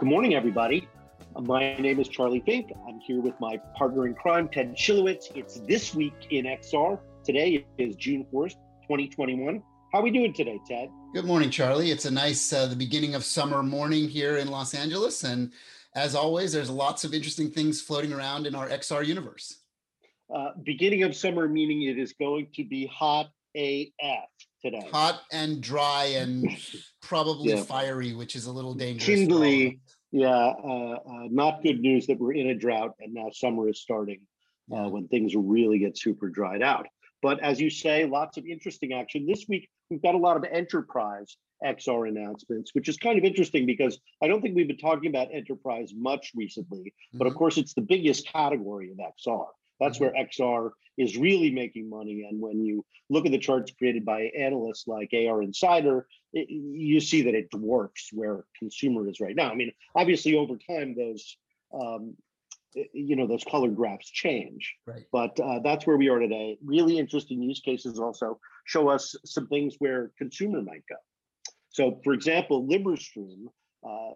Good morning, everybody. My name is Charlie Fink. I'm here with my partner in crime, Ted Schilowitz. It's This Week in XR. Today is June 4th, 2021. How are we doing today, Ted? Good morning, Charlie. It's a nice, uh, the beginning of summer morning here in Los Angeles. And as always, there's lots of interesting things floating around in our XR universe. Uh, beginning of summer, meaning it is going to be hot AF today. Hot and dry and probably yeah. fiery, which is a little dangerous. Kindly, yeah, uh, uh, not good news that we're in a drought and now summer is starting uh, when things really get super dried out. But as you say, lots of interesting action. This week, we've got a lot of enterprise XR announcements, which is kind of interesting because I don't think we've been talking about enterprise much recently. But of mm-hmm. course, it's the biggest category of XR. That's mm-hmm. where XR is really making money. And when you look at the charts created by analysts like AR Insider, it, you see that it dwarfs where consumer is right now. I mean, obviously, over time, those um, you know those colored graphs change right but uh, that's where we are today really interesting use cases also show us some things where consumer might go so for example Librestream uh,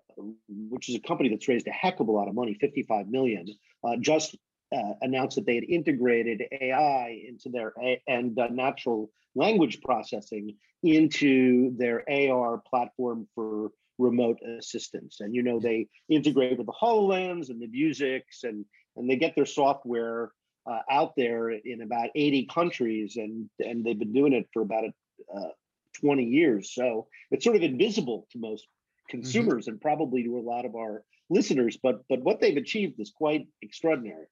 which is a company that's raised a heck of a lot of money 55 million uh, just uh, announced that they had integrated AI into their A- and uh, natural language processing into their AR platform for remote assistance. And you know they integrate with the Hololens and the Vuzix, and and they get their software uh, out there in about 80 countries, and and they've been doing it for about uh, 20 years. So it's sort of invisible to most mm-hmm. consumers mm-hmm. and probably to a lot of our listeners. But but what they've achieved is quite extraordinary.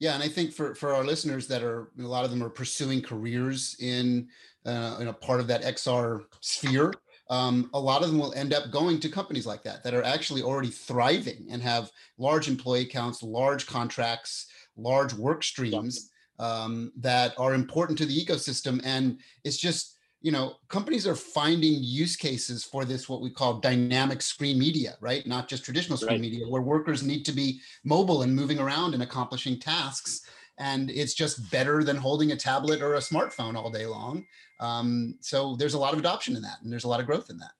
Yeah, and I think for for our listeners that are a lot of them are pursuing careers in uh, in a part of that XR sphere. Um, a lot of them will end up going to companies like that that are actually already thriving and have large employee counts, large contracts, large work streams um, that are important to the ecosystem. And it's just you know companies are finding use cases for this what we call dynamic screen media right not just traditional screen right. media where workers need to be mobile and moving around and accomplishing tasks and it's just better than holding a tablet or a smartphone all day long um, so there's a lot of adoption in that and there's a lot of growth in that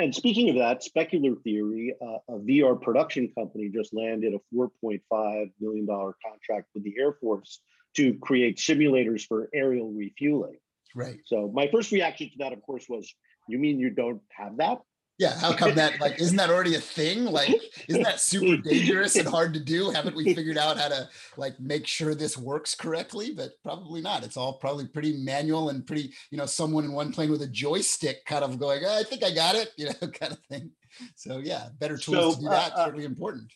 and speaking of that, Specular Theory, uh, a VR production company, just landed a $4.5 million contract with the Air Force to create simulators for aerial refueling. Right. So my first reaction to that, of course, was, "You mean you don't have that?" Yeah. How come that? Like, isn't that already a thing? Like, isn't that super dangerous and hard to do? Haven't we figured out how to like make sure this works correctly? But probably not. It's all probably pretty manual and pretty, you know, someone in one plane with a joystick, kind of going, oh, "I think I got it," you know, kind of thing. So yeah, better tools so, to do that. Uh, certainly important.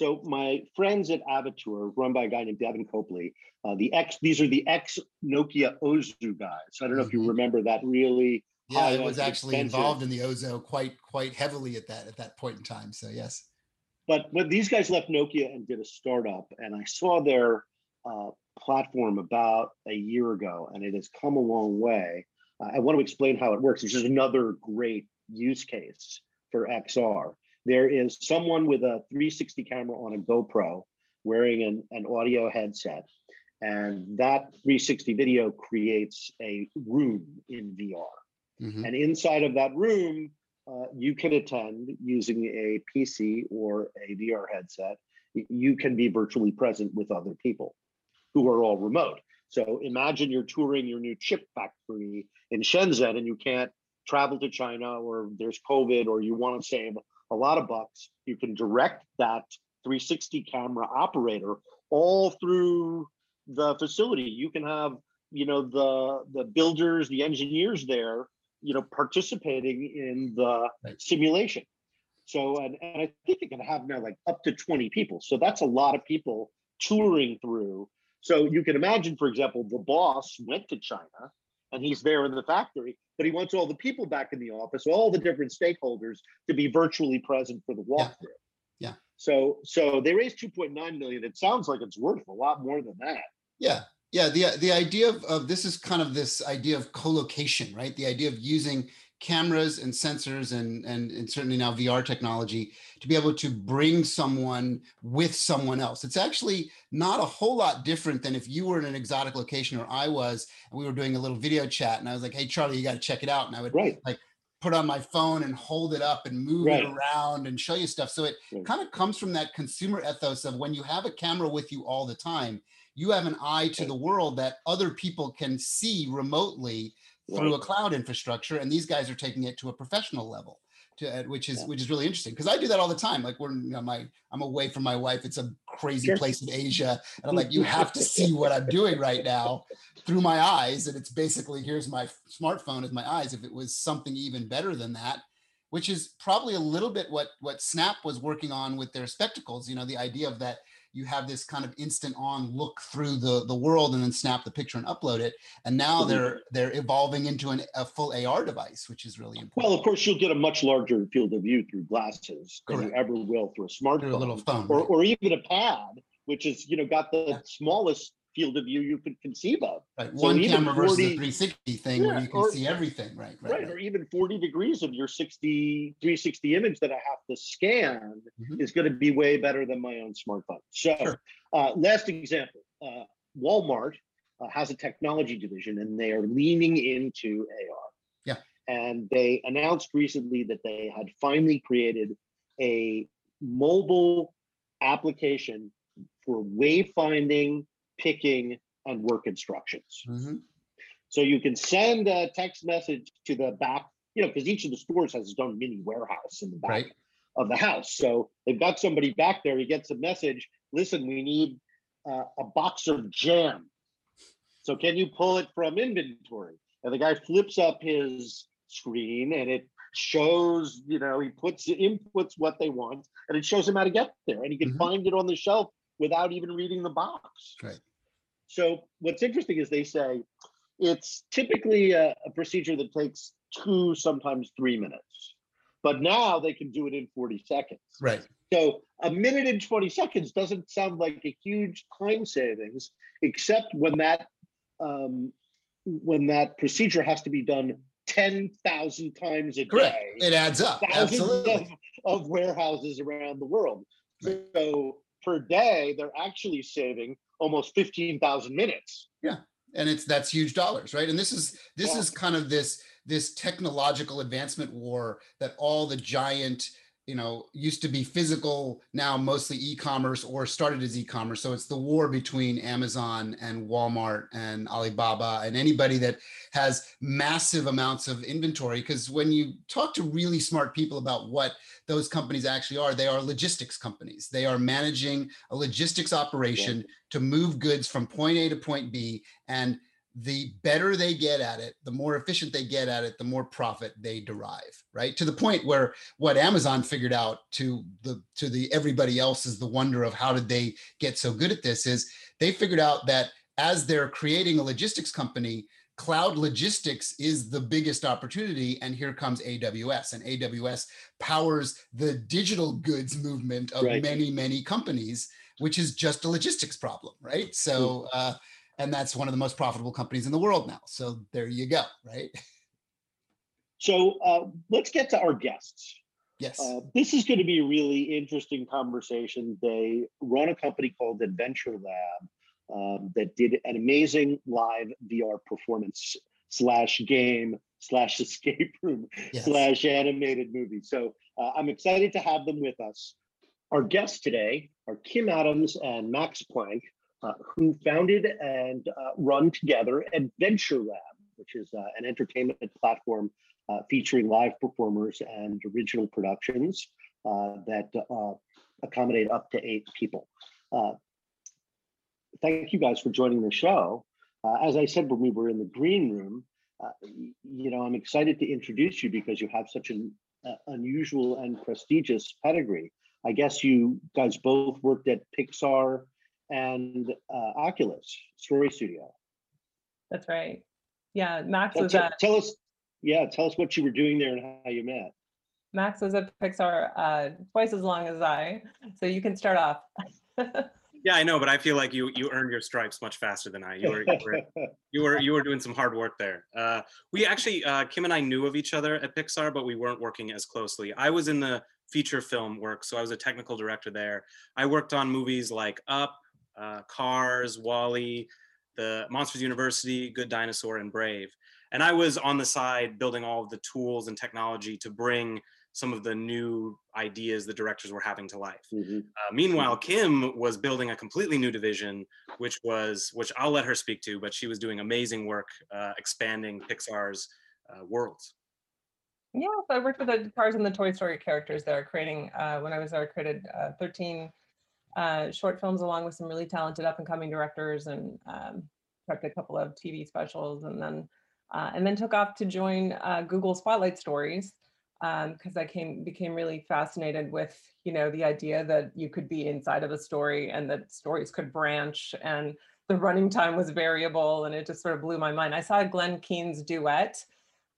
So my friends at Avatour, run by a guy named Devon Copley, uh, the ex these are the ex Nokia OZO guys. I don't know mm-hmm. if you mm-hmm. remember that really. Yeah, it was actually expensive. involved in the OZO quite quite heavily at that at that point in time. So yes. But when these guys left Nokia and did a startup, and I saw their uh, platform about a year ago, and it has come a long way. Uh, I want to explain how it works. This is another great use case for XR there is someone with a 360 camera on a GoPro wearing an, an audio headset. And that 360 video creates a room in VR. Mm-hmm. And inside of that room, uh, you can attend using a PC or a VR headset. You can be virtually present with other people who are all remote. So imagine you're touring your new chip factory in Shenzhen and you can't travel to China or there's COVID or you want to save a lot of bucks. You can direct that 360 camera operator all through the facility. You can have, you know, the the builders, the engineers there, you know, participating in the right. simulation. So, and, and I think they can have now like up to 20 people. So that's a lot of people touring through. So you can imagine, for example, the boss went to China and he's there in the factory, but he wants all the people back in the office, all the different stakeholders to be virtually present for the walkthrough. Yeah. yeah. So so they raised 2.9 million. It sounds like it's worth a lot more than that. Yeah. Yeah, the the idea of, of this is kind of this idea of co-location, right? The idea of using cameras and sensors and, and, and certainly now VR technology to be able to bring someone with someone else. It's actually not a whole lot different than if you were in an exotic location or I was, and we were doing a little video chat and I was like, hey, Charlie, you got to check it out. And I would right. like put on my phone and hold it up and move Right. it around and show you stuff. So it Right. kind of comes from that consumer ethos of when you have a camera with you all the time, you have an eye to the world that other people can see remotely through a cloud infrastructure. And these guys are taking it to a professional level. To, uh, which is Yeah. which is really interesting because I do that all the time. Like we're you know, my I'm away from my wife. It's a crazy Sure. place in Asia, and I'm like, you have to see what I'm doing right now through my eyes. And it's basically here's my smartphone as my eyes. If it was something even better than that, which is probably a little bit what what Snap was working on with their spectacles. You know, the idea of that you have this kind of instant on look through the the world and then snap the picture and upload it. And now they're they're evolving into an, a full AR device, which is really important. Well, of course, you'll get a much larger field of view through glasses than you ever will through a Through a smartphone, little phone. or, right? or even a pad, which is you know got the Yeah. smallest field of view you could conceive of. Right. One camera versus 40 a 360 thing where you can or- see everything. Right. Right. Right, right. or even 40 degrees of your 60 360 image that I have to scan Mhm. is going to be way better than my own smartphone. So, Sure. uh, last example, uh, Walmart uh, has a technology division and they are leaning into AR. Yeah. And they announced recently that they had finally created a mobile application for wayfinding, picking, and work instructions. Mhm. So you can send a text message to the back, you know, because each of the stores has its own mini warehouse in the back Right. of the house. So they've got somebody back there. He gets a message. Listen, we need uh, a box of jam. So can you pull it from inventory? And the guy flips up his screen and it shows, you know, he puts inputs what they want and it shows him how to get there. And he can Mhm. find it on the shelf without even reading the box. Right. So what's interesting is they say it's typically a, a procedure that takes two, sometimes three minutes. But now they can do it in 40 seconds. Right. So a minute and 20 seconds doesn't sound like a huge time savings, except when that um, when that procedure has to be done 10,000 times a Correct. day It adds up. Absolutely. of, of warehouses around the world. So per day, they're actually saving almost 15,000 minutes. Yeah. And it's that's huge dollars right and this is this Yeah. is kind of this this technological advancement war that all the giant you know used to be physical now mostly e-commerce or started as e-commerce. So it's the war between amazon and walmart and alibaba and anybody that has massive amounts of inventory. Because when you talk to really smart people about what those companies actually are they are logistics companies. They are managing a logistics operation to move goods from point a to point b and the better they get at it, the more efficient they get at it, the more profit they derive, right? To the point where what Amazon figured out to the to the everybody else is the wonder of how did they get so good at this is they figured out that as they're creating a logistics company, cloud logistics is the biggest opportunity and here comes AWS and AWS powers the digital goods movement of Right. many many companies which is just a logistics problem, right? So uh and that's one of the most profitable companies in the world now. So there you go, right? So uh, let's get to our guests. Yes. Uh, this is going to be a really interesting conversation. They run a company called Adventure Lab um, that did an amazing live VR performance slash game slash escape room yes. slash animated movie. So uh, I'm excited to have them with us. Our guests today are Kim Adams and Max Planck, uh, who founded and uh, run together Adventure Lab, which is uh, an entertainment platform uh, featuring live performers and original productions uh, that accommodate up to eight people. Thank you guys for joining the show. As I said when we were in the green room, you know, I'm excited to introduce you because you have such an unusual and prestigious pedigree. I guess you guys both worked at Pixar and uh, Oculus Story Studio. That's right. Yeah, Max Tell, was tell- at tell us, yeah, tell us what you were doing there and how you met. Max was at Pixar uh, twice as long as I, so you can start off. Yeah, I know, but I feel like you you earned your stripes much faster than I. You were you were you were, you were doing some hard work there. Uh, we actually uh, Kim and I knew of each other at Pixar, but we weren't working as closely. I was in the feature film work, so I was a technical director there. I worked on movies like Up, uh, Cars, WALL-E, the Monsters University, Good Dinosaur, and Brave. and I was on the side building all of the tools and technology to bring some of the new ideas the directors were having to life. Mhm. Uh, meanwhile, Kim was building a completely new division, which was which I'll let her speak to, but she was doing amazing work uh, expanding Pixar's uh, worlds. Yeah, so I worked with the Cars and the Toy Story characters there, creating, uh, when I was there, I created uh, 13 uh, short films along with some really talented up and coming directors and um, directed a couple of TV specials and then uh, and then took off to join uh, Google Spotlight Stories because I came became really fascinated with you know the idea that you could be inside of a story and that stories could branch and the running time was variable and it just sort of blew my mind. I saw Glen Keane's duet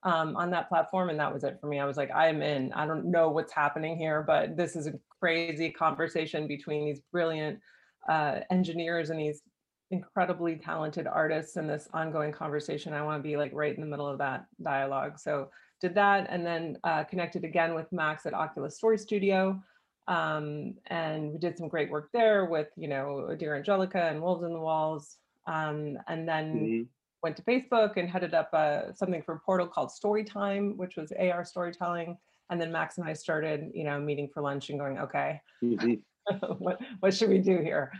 um, on that platform. And that was it for me. I was like, I am in. I don't know what's happening here, but this is a crazy conversation between these brilliant uh, engineers and these incredibly talented artists and this ongoing conversation. I want to be like right in the middle of that dialogue. So did that and then uh, connected again with Max at Oculus Story Studio. Um, and we did some great work there with, you know, Dear Angelica and Wolves in the Walls. Um, and then Mhm. Went to Facebook and headed up uh, something for a Portal called Storytime, which was AR storytelling. And then Max and I started, you know, meeting for lunch and going, okay, Mhm. what what should we do here?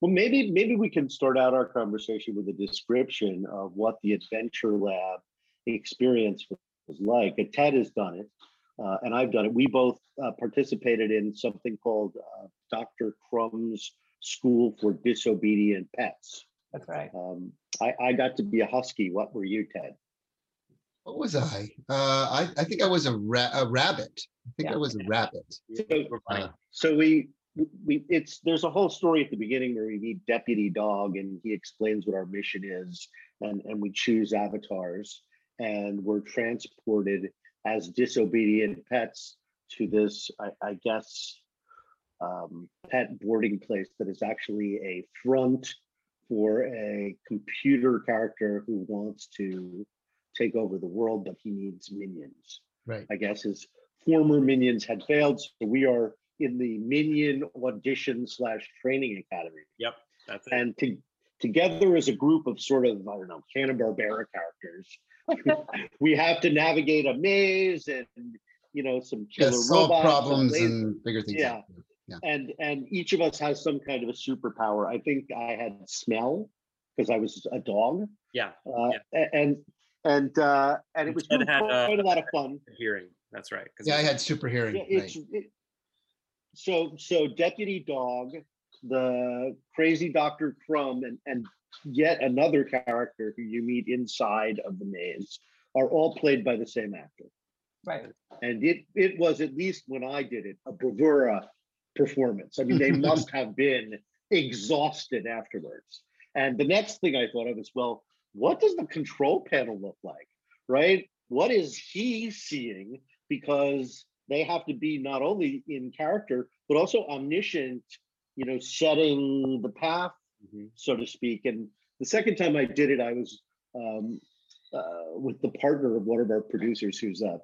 Well, maybe maybe we can start out our conversation with a description of what the Adventure Lab experience was like. And Ted has done it, uh, and I've done it. We both uh, participated in something called uh, Dr. Crumb's School for Disobedient Pets. That's right. Um, I, I got to be a husky. What were you, Ted? What was I? Uh, I, I think I was a, ra- a rabbit. I think I was a rabbit. So, We're. Uh, so we we it's there's a whole story at the beginning where we meet Deputy Dog and he explains what our mission is, and and we choose avatars, and we're transported as disobedient pets to this, I, I guess, um, pet boarding place that is actually a front for a computer character who wants to take over the world, but he needs minions. right. I guess his former minions had failed. So we are in the minion audition slash training academy. Yep, that's it. And to, together as a group of sort of, I don't know, Hanna-Barbera characters, we have to navigate a maze and, you know, some killer Yes, solve robots. and problems laser- and figure things out. and and each of us has some kind of a superpower. I think I had smell because I was a dog. Yeah, Uh, a- And, and, uh, and it was Ted really had, uh, quite a lot of fun. hearing. That's right. 'cause Yeah, I had super hearing. Yeah, it's right. it, so so Deputy Dog, the crazy Doctor Crumb, and and yet another character who you meet inside of the maze are all played by the same actor. Right. And it it was at least when I did it a bravura performance. I mean, they must have been exhausted afterwards. And the next thing I thought of is, well, what does the control panel look like? Right? What is he seeing? Because they have to be not only in character, but also omniscient, you know, setting the path, Mhm. so to speak. And the second time I did it, I was um, uh, with the partner of one of our producers who's a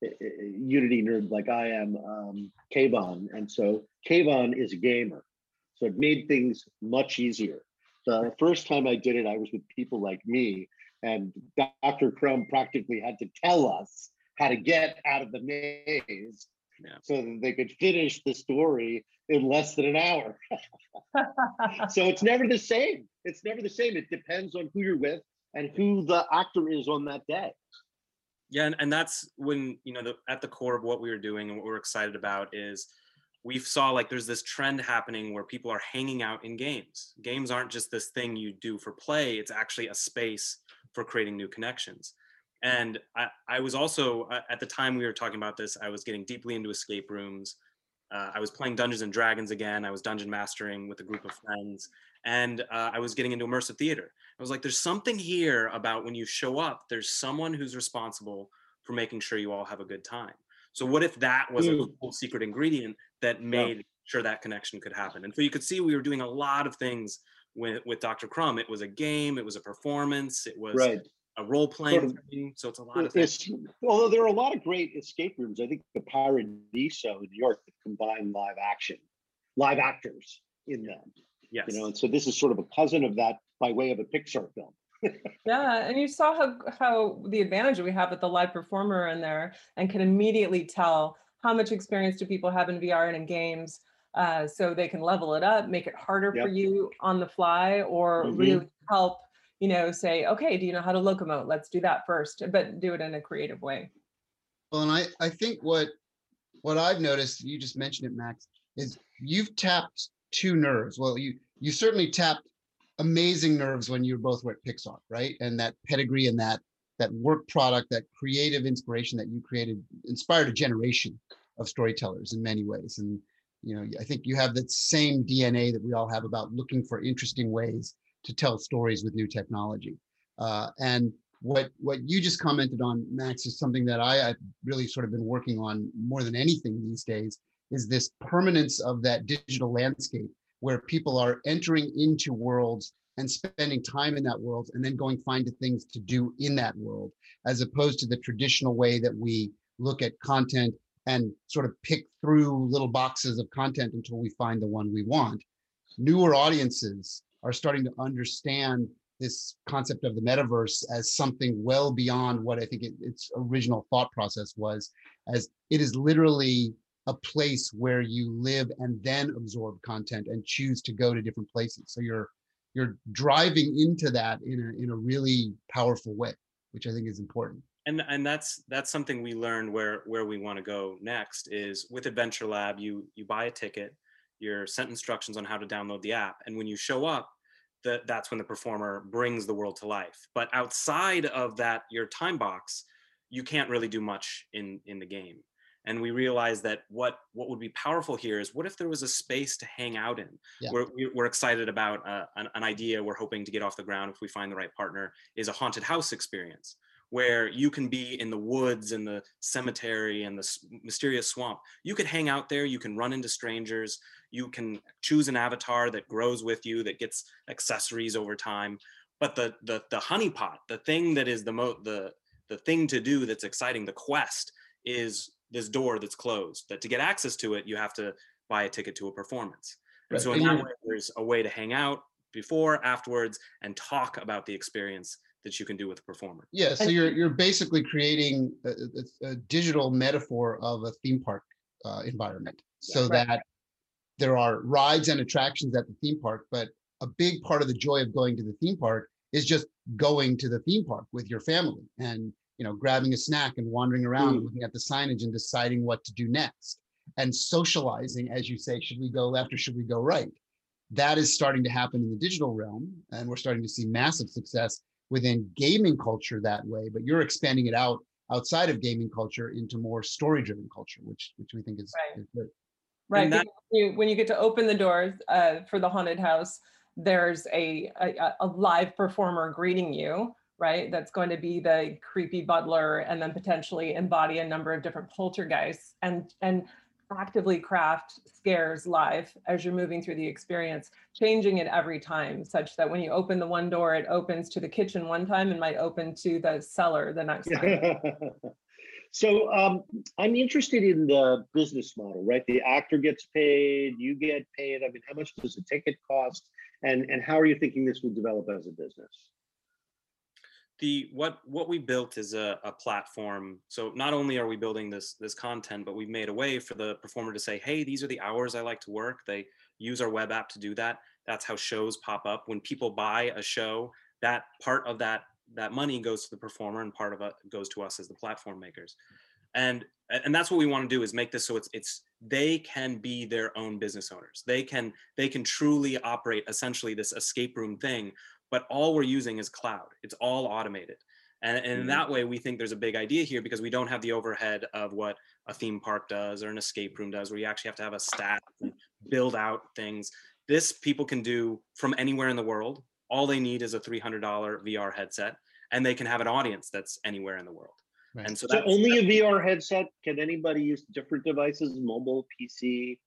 Unity nerd like I am, um, Kayvon. And so Kayvon is a gamer. So it made things much easier. The first time I did it, I was with people like me, and Dr. Crumb practically had to tell us how to get out of the maze Yeah. so that they could finish the story in less than an hour. so it's never the same. It's never the same. It depends on who you're with and who the actor is on that day. Yeah, and, and that's when you know the at the core of what we were doing and what we're excited about is we saw like there's this trend happening where people are hanging out in games. Games aren't just this thing you do for play; it's actually a space for creating new connections. And I, I was also uh, at the time we were talking about this, I was getting deeply into escape rooms. Uh, I was playing Dungeons and Dragons again. I was dungeon mastering with a group of friends, and uh, I was getting into immersive theater. I was like, there's something here about when you show up, there's someone who's responsible for making sure you all have a good time. So what if that was a Mm. cool secret ingredient that made sure that connection could happen? And so you could see we were doing a lot of things with, with Dr. Crumb. It was a game, it was a performance, it was Right. a role playing Sort of- thing. So it's a lot of things. Although there are a lot of great escape rooms, I think the Paradiso in New York that combine live action, live actors in them. Yes. You know, and so this is sort of a cousin of that by way of a Pixar film. Yeah, and you saw how how the advantage we have with the live performer in there and can immediately tell how much experience do people have in VR and in games. Uh, so they can level it up, make it harder for you on the fly, or Mhm. really help, you know, say, okay, do you know how to locomote? Let's do that first, but do it in a creative way. Well, and I, I think what what I've noticed, you just mentioned it, Max, is you've tapped two nerves. Well, you you certainly tapped amazing nerves when you both were at Pixar, right? And that pedigree and that that work product, that creative inspiration that you created inspired a generation of storytellers in many ways. And you know, I think you have that same DNA that we all have about looking for interesting ways to tell stories with new technology. Uh, and what what you just commented on, Max, is something that I, I've really sort of been working on more than anything these days. Is this permanence of that digital landscape where people are entering into worlds and spending time in that world and then going find things to do in that world, as opposed to the traditional way that we look at content and sort of pick through little boxes of content until we find the one we want. Newer audiences are starting to understand this concept of the metaverse as something well beyond what I think it, its original thought process was, as it is literally a place where you live and then absorb content and choose to go to different places. So you're you're driving into that in a in a really powerful way, which I think is important. and and that's that's something we learned where where we want to go next is with adventure lab you you buy a ticket you're sent instructions on how to download the app and when you show up that that's when the performer brings the world to life but outside of that your time box you can't really do much in in the game and we realized that what what would be powerful here is what if there was a space to hang out in Yeah. we're, we- we're excited about uh, an, an idea we're hoping to get off the ground if we find the right partner is a haunted house experience where you can be in the woods and the cemetery and the mysterious swamp. You could hang out there, you can run into strangers, you can choose an avatar that grows with you, that gets accessories over time. But the the the honeypot, the thing that is the mo the the thing to do that's exciting, the quest is this door that's closed. That to get access to it, you have to buy a ticket to a performance. And Right, so in that way, there's a way to hang out before, afterwards, and talk about the experience that you can do with a performer. Yeah, so you're you're basically creating a, a, a digital metaphor of a theme park uh, environment, so Right. that there are rides and attractions at the theme park, but a big part of the joy of going to the theme park is just going to the theme park with your family and you know grabbing a snack and wandering around, Mm. looking at the signage and deciding what to do next, and socializing as you say, should we go left or should we go right? That is starting to happen in the digital realm, and we're starting to see massive success within gaming culture that way, but you're expanding it out outside of gaming culture into more story driven culture, which which we think is, Right. is good. Right. that- because you, when you get to open the doors uh, for the haunted house, there's a, a a live performer greeting you, right? That's going to be the creepy butler, and then potentially embody a number of different poltergeists, and and actively craft scares live as you're moving through the experience, changing it every time, such that when you open the one door, it opens to the kitchen one time and might open to the cellar the next time. so um, I'm interested in the business model, right? The actor gets paid, you get paid. I mean, how much does a ticket cost? And and how are you thinking this would develop as a business? The what what we built is a, a platform. So not only are we building this this content but we've made a way for the performer to say hey these are the hours i like to work. They use our web app to do that. That's how shows pop up. When people buy a show that part of that that money goes to the performer and part of it goes to us as the platform makers. And and that's what we want to do is make this so it's it's they can be their own business owners. They can they can truly operate essentially this escape room thing but all we're using is cloud. It's all automated. And, and in Mhm. that way, we think there's a big idea here because we don't have the overhead of what a theme park does or an escape room does, where you actually have to have a staff and build out things. This people can do from anywhere in the world. All they need is a $300 VR headset, and they can have an audience that's anywhere in the world. Right. And so, So that's, only a VR headset? Can anybody use different devices, mobile, PC?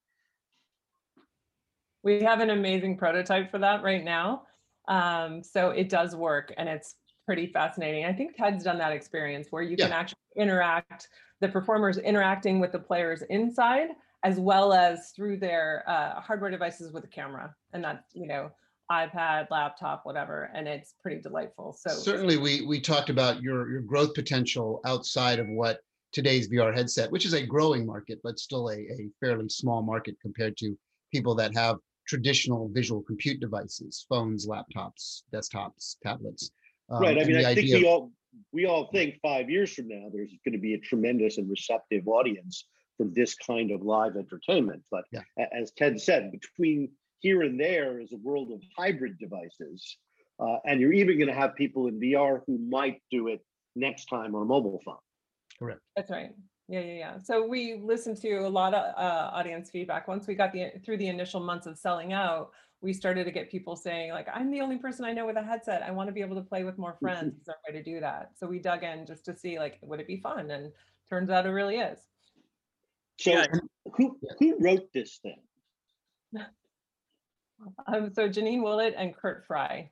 We have an amazing prototype for that right now. Um, so it does work and it's pretty fascinating. I think Ted's done that experience where you can actually interact, the performers interacting with the players inside as well as through their uh, hardware devices with a camera. And that's, you know, iPad, laptop, whatever, and it's pretty delightful. So certainly we we talked about your your growth potential outside of what today's VR headset, which is a growing market, but still a, a fairly small market compared to people that have traditional visual compute devices, phones, laptops, desktops, tablets. Um, right. I mean, I think we all we all think five years from now there's going to be a tremendous and receptive audience for this kind of live entertainment. But yeah. as Ted said, between here and there is a world of hybrid devices. Uh, and you're even going to have people in VR who might do it next time on a mobile phone. Correct. That's right. Yeah, yeah, yeah. So we listened to a lot of uh, audience feedback. Once we got the through the initial months of selling out, we started to get people saying like, "I'm the only person I know with a headset. I want to be able to play with more friends. Is there a way to do that?" So we dug in just to see like, would it be fun? And turns out it really is. So yeah. who who wrote this thing? Um, so Jennine Willett and Kurt Fry,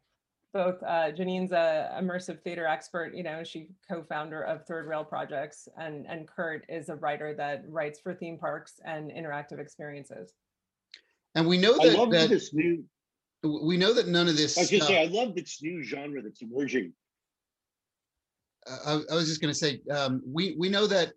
both uh, Jennine's a immersive theater expert. You know, she co-founder of Third Rail Projects, and and Kurt is a writer that writes for theme parks and interactive experiences. And we know that, I love that this new. We know that none of this. I was going to say, I love this new genre that's emerging. Uh, I, I, was just going to say, um, we we know that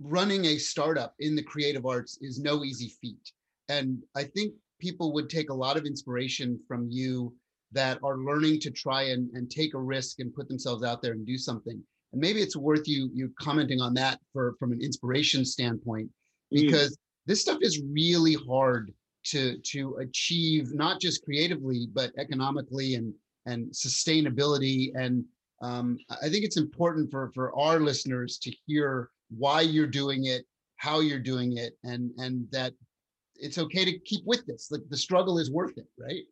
running a startup in the creative arts is no easy feat, and I think people would take a lot of inspiration from you that are learning to try and, and take a risk and put themselves out there and do something. And maybe it's worth you you commenting on that for from an inspiration standpoint, mm. because mm. this stuff is really hard to to achieve, not just creatively, but economically and and sustainability. And um, I think it's important for for our listeners to hear why you're doing it, how you're doing it, and and that it's okay to keep with this. Like the struggle is worth it, right?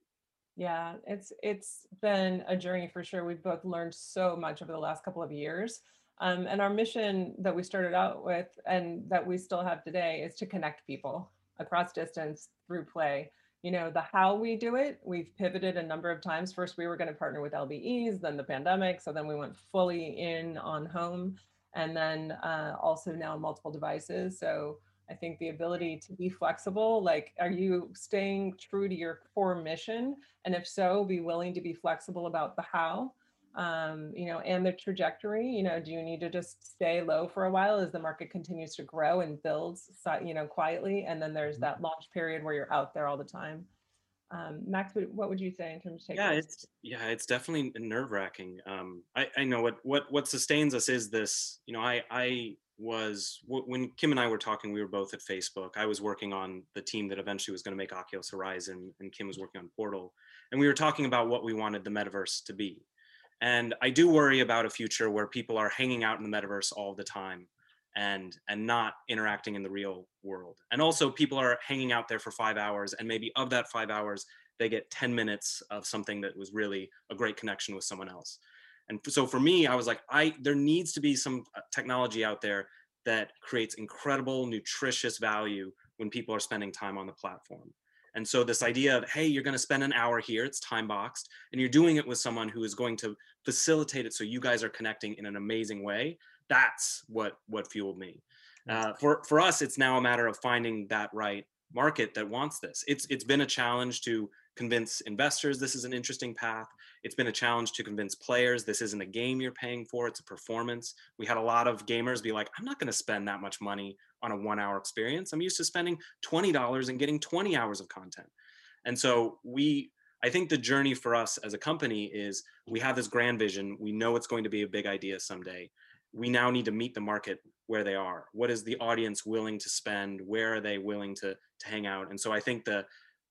Yeah, it's it's been a journey for sure. We've both learned so much over the last couple of years. Um, and our mission that we started out with and that we still have today is to connect people across distance through play. You know, the how we do it, we've pivoted a number of times. First, we were going to partner with LBEs, then the pandemic. So then we went fully in on home and then uh, also now multiple devices. So I think the ability to be flexible, like, are you staying true to your core mission? And if so, be willing to be flexible about the how, um, you know, and the trajectory. You know, do you need to just stay low for a while as the market continues to grow and builds, you know, quietly? And then there's mm-hmm. that launch period where you're out there all the time. Um, Max, what would you say in terms of taking? yeah, it's yeah, it's definitely nerve wracking. Um, I, I know what what what sustains us is this. You know, I I was when Kim and I were talking, we were both at Facebook. I was working on the team that eventually was going to make Oculus Horizon, and Kim was mm-hmm. working on Portal. And we were talking about what we wanted the metaverse to be. And I do worry about a future where people are hanging out in the metaverse all the time and and not interacting in the real world. And also people are hanging out there for 5 hours and maybe of that 5 hours they get 10 minutes of something that was really a great connection with someone else. And so for me, I was like, I there needs to be some uh, technology out there that creates incredible nutritious value when people are spending time on the platform. And so this idea of, hey, you're going to spend an hour here, it's time boxed, and you're doing it with someone who is going to facilitate it so you guys are connecting in an amazing way. That's what what fueled me. Uh, for for us, it's now a matter of finding that right market that wants this. It's it's been a challenge to convince investors this is an interesting path. It's been a challenge to convince players this isn't a game you're paying for, it's a performance. We had a lot of gamers be like, I'm not going to spend that much money on a one hour experience. I'm used to spending $20 and getting 20 hours of content. And so we, I think the journey for us as a company is we have this grand vision. We know it's going to be a big idea someday. We now need to meet the market where they are. What is the audience willing to spend? Where are they willing to, to hang out? And so I think the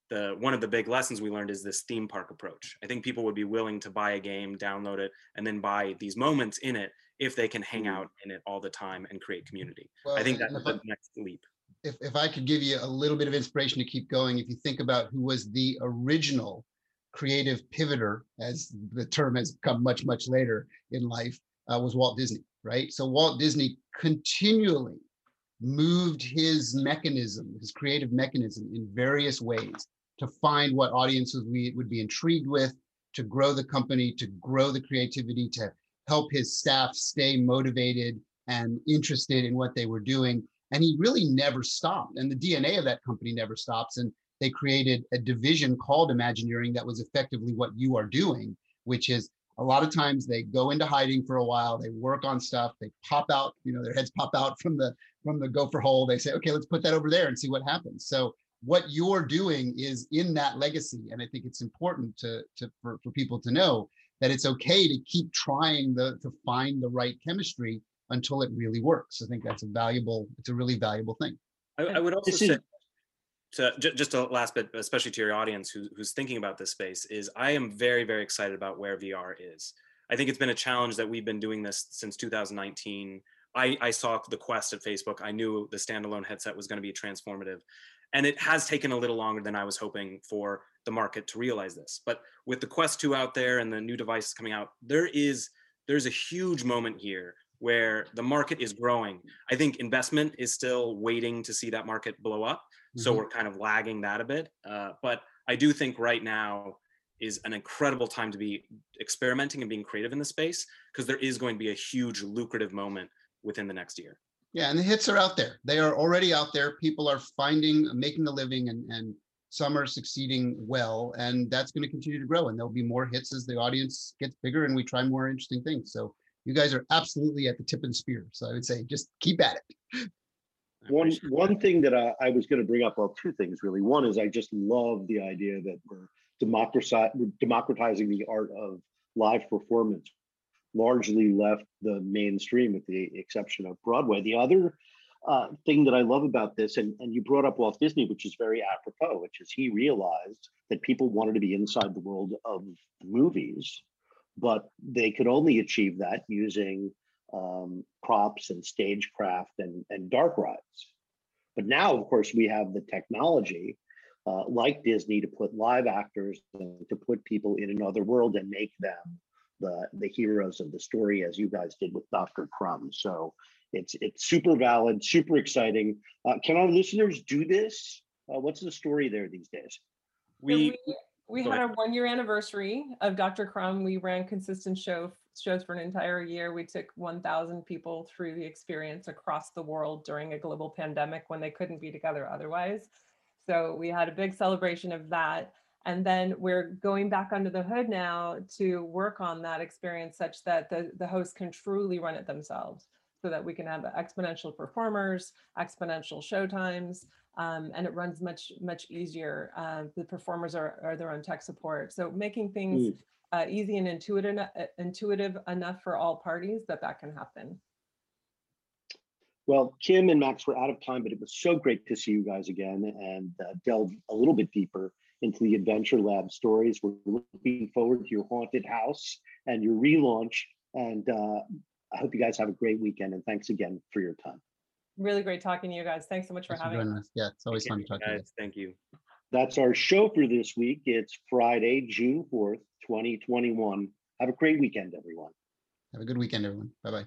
the one of the big lessons we learned is this theme park approach. I think people would be willing to buy a game, download it, and then buy these moments in it if they can hang mm. out in it all the time and create community. Well, I think that's the next leap. If, if I could give you a little bit of inspiration to keep going, if you think about who was the original creative pivoter, as the term has come much, much later in life, uh, was Walt Disney, right? So Walt Disney continually moved his mechanism, his creative mechanism in various ways to find what audiences we would be intrigued with, to grow the company, to grow the creativity, to help his staff stay motivated and interested in what they were doing. And he really never stopped. And the DNA of that company never stops. And they created a division called Imagineering that was effectively what you are doing, which is a lot of times they go into hiding for a while, they work on stuff, they pop out, you know, their heads pop out from the from the gopher hole. They say, okay, let's put that over there and see what happens. So what you're doing is in that legacy. And I think it's important to, to for, for people to know that it's okay to keep trying the to find the right chemistry until it really works. I think that's a valuable, it's a really valuable thing. I, I would also say, to, ju- just a last bit, especially to your audience who, who's thinking about this space, is I am very, very excited about where VR is. I think it's been a challenge that we've been doing this since 2019. I, I saw the Quest at Facebook. I knew the standalone headset was going to be transformative. And it has taken a little longer than I was hoping for the market to realize this. But with the Quest 2 out there and the new devices coming out, there is there's a huge moment here where the market is growing. I think investment is still waiting to see that market blow up. So Mhm. we're kind of lagging that a bit. Uh, but I do think right now is an incredible time to be experimenting and being creative in the space because there is going to be a huge lucrative moment within the next year. Yeah, and the hits are out there. They are already out there. People are finding, making a living, and and some are succeeding well, and that's going to continue to grow. And there'll be more hits as the audience gets bigger, and we try more interesting things. So you guys are absolutely at the tip of the spear. So I would say just keep at it. One, one thing that I, I was going to bring up, well, two things really. One is I just love the idea that we're democratizing, democratizing the art of live performance, largely left the mainstream with the exception of Broadway. The other uh, thing that I love about this, and, and you brought up Walt Disney, which is very apropos, which is he realized that people wanted to be inside the world of movies, but they could only achieve that using um, props and stagecraft and, and dark rides. But now, of course, we have the technology uh, like Disney to put live actors to put people in another world and make them the, the heroes of the story, as you guys did with Dr. Crumb. So it's it's super valid, super exciting. Uh, can our listeners do this? Uh, what's the story there these days? So We, we, we had ahead. our one year anniversary of Dr. Crumb. We ran consistent show shows for an entire year. We took 1,000 people through the experience across the world during a global pandemic when they couldn't be together otherwise. So we had a big celebration of that. And then we're going back under the hood now to work on that experience such that the, the hosts can truly run it themselves so that we can have exponential performers, exponential show times, um, and it runs much much easier. Uh, the performers are, are their own tech support, so making things Mm. uh, easy and intuitive uh, intuitive enough for all parties that that can happen. Well, Kim and Max, we're out of time, but it was so great to see you guys again and uh, delve a little bit deeper into the Adventure Lab stories. We're looking forward to your haunted house and your relaunch. And uh, I hope you guys have a great weekend. And thanks again for your time. Really great talking to you guys. Thanks so much for Thanks for having joining us. us. Yeah, it's always Take fun to care, talk to you. guys. Thank you. That's our show for this week. It's Friday, June 4th, 2021. Have a great weekend, everyone. Have a good weekend, everyone. Bye bye.